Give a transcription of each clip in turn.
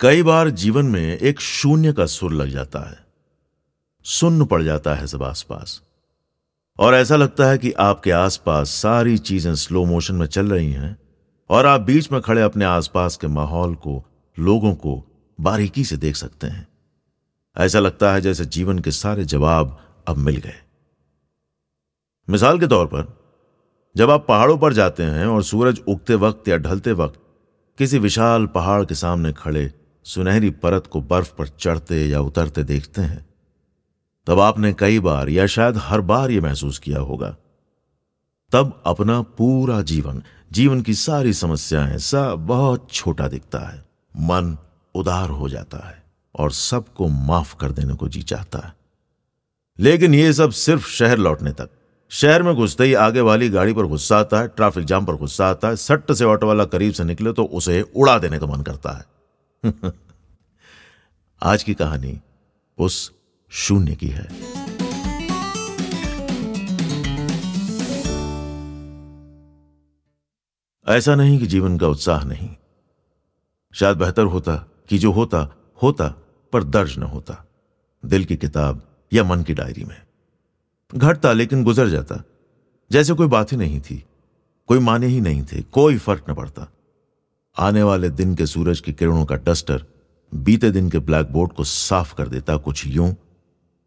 कई बार जीवन में एक शून्य का सुर लग जाता है। सुन्न पड़ जाता है सब आसपास। और ऐसा लगता है कि आपके आसपास सारी चीज़ें स्लो मोशन में चल रही हैं और आप बीच में खड़े अपने आसपास के माहौल को, लोगों को बारीकी से देख सकते हैं। ऐसा लगता है जैसे जीवन के सारे जवाब अब मिल गए। मिसाल के तौर पर, जब आप पहाड़ों पर जाते हैं और सूरज उगते वक्त या ढलते वक्त किसी विशाल पहाड़ के सामने खड़े सुनहरी परत को बर्फ़ पर चढ़ते या उतरते देखते हैं। तब आपने कई बार, या शायद हर बार यह महसूस किया होगा। तब अपना पूरा जीवन जीवन की सारी समस्याएँ, सब बहुत छोटा दिखता है। मन उदार हो जाता है और सबको माफ़ कर देने को जी चाहता है। लेकिन यह सब सिर्फ़ शहर लौटने तक। शहर में घुसते ही आगे वाली गाड़ी पर गुस्सा आता है, ट्रैफ़िक जाम पर गुस्सा आता है, सट्ट से ऑटो वाला करीब से निकले तो उसे उड़ा देने का मन करता है। आज की कहानी उस शून्य की है। ऐसा नहीं कि जीवन का उत्साह नहीं। शायद बेहतर होता कि जो होता होता, पर दर्ज न होता। दिल की किताब या मन की डायरी में। घटता लेकिन गुजर जाता। जैसे कोई बात ही नहीं थी। कोई माने ही नहीं थे। कोई फ़र्क न पड़ता। आने वाले दिन के सूरज की किरणों का डस्टर बीते दिन के ब्लैक बोर्ड को साफ़ कर देता कुछ यूँ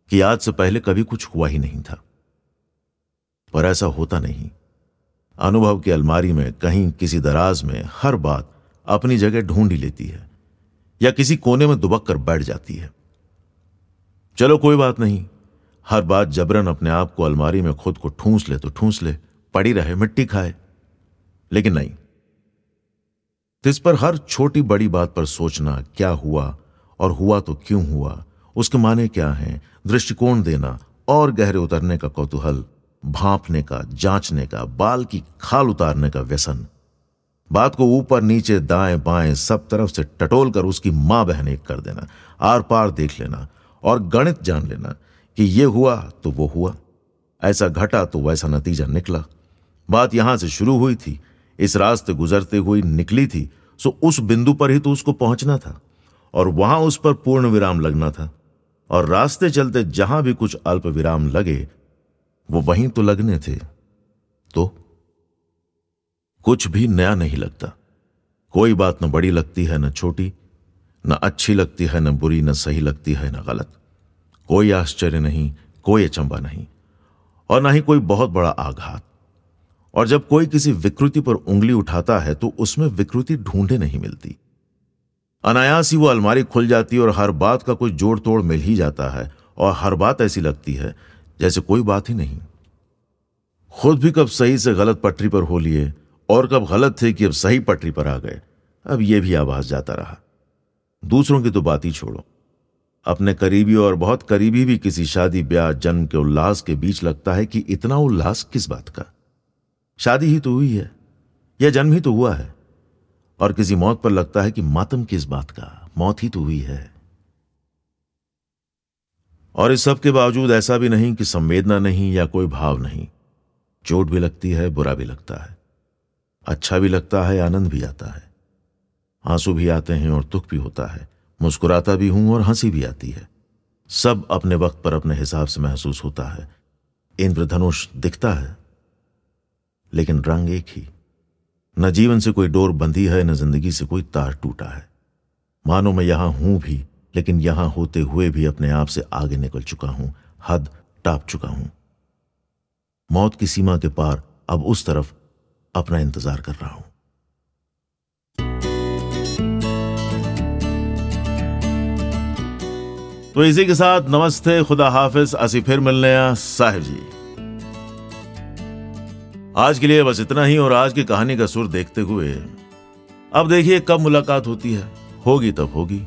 कि आज से पहले कभी कुछ हुआ ही नहीं था। पर ऐसा होता नहीं। अनुभव की अलमारी में कहीं किसी दराज में हर बात अपनी जगह ढूंढ ही लेती है या किसी कोने में दुबक कर बैठ जाती है। चलो कोई बात नहीं। हर बात जबरन अपने आप को अलमारी में खुद को ठूंस ले तो ठूंस ले, पड़ी रहे, मिट्टी खाए। लेकिन नहीं। तिस पर हर छोटी बड़ी बात पर सोचना, क्या हुआ और हुआ तो क्यों हुआ? उसके माने क्या हैं? दृष्टिकोण देना, और गहरे उतरने का कौतूहल, भांपने का, जांचने का, बाल की खाल उतारने का व्यसन। बात को ऊपर, नीचे, दाएँ, बाएँ, सब तरफ़ से टटोल कर उसकी माँ बहन कर देना, आर पार देख लेना, और गणित जान लेना कि ये हुआ तो वो हुआ। ऐसा घटा तो वैसा नतीजा निकला। बात यहाँ से शुरू हुई थी इस रास्ते गुजरते हुई निकली थी, सो उस बिंदु पर ही तो उसको पहुँचना था, और वहाँ उस पर पूर्ण विराम लगना था, और रास्ते चलते जहाँ भी कुछ अल्प विराम लगे, वो वहीं तो लगने थे। तो कुछ भी नया नहीं लगता। कोई बात न बड़ी लगती है, न छोटी, न अच्छी लगती है, न बुरी, न सही लगती है, न गलत। कोई आश्चर्य नहीं, कोई अचंबा नहीं, और ना ही कोई बहुत बड़ा आघात। और जब कोई किसी विकृति पर उंगली उठाता है तो उसमें विकृति ढूंढे नहीं मिलती। अनायास ही वो अलमारी खुल जाती है और हर बात का कोई जोड़ तोड़ मिल ही जाता है, और हर बात ऐसी लगती है, जैसे कोई बात ही नहीं। खुद भी कब सही से गलत पटरी पर हो लिए, और कब गलत थे कि अब सही पटरी पर आ गए, अब यह भी आवाज़ जाता रहा। दूसरों की तो बात ही छोड़ो। अपने करीबी और बहुत करीबी भी किसी शादी, ब्याह, जन्म के उल्लास के बीच लगता है कि इतना उल्लास किस बात का? शादी ही तो हुई है, या जन्म ही तो हुआ है, और किसी मौत पर लगता है कि मातम किस बात का, मौत ही तो हुई है। और इस सब के बावजूद ऐसा भी नहीं कि संवेदना नहीं या कोई भाव नहीं, चोट भी लगती है, बुरा भी लगता है अच्छा भी लगता है, आनंद भी आता है, आँसू भी आते हैं और दुख भी होता है, मुस्कुराता भी हूँ और हँसी भी आती है, सब अपने वक्त पर अपने हिसाब से महसूस होता है, इंद्रधनुष दिखता है लेकिन रंग एक ही। न जीवन से कोई डोर बंधी है, न ज़िंदगी से कोई तार टूटा है। मानो मैं यहाँ हूँ भी, लेकिन यहाँ होते हुए भी अपने आप से आगे निकल चुका हूँ, हद टाप चुका हूँ। मौत की सीमा के पार अब उस तरफ़ अपना इंतज़ार कर रहा हूँ। तो इसी के साथ नमस्ते, खुदा हाफिज। असी फिर मिलने साहिब जी। आज के लिए बस इतना ही और आज की कहानी का सुर देखते हुए। अब देखिए कब मुलाकात होती है। होगी तब होगी।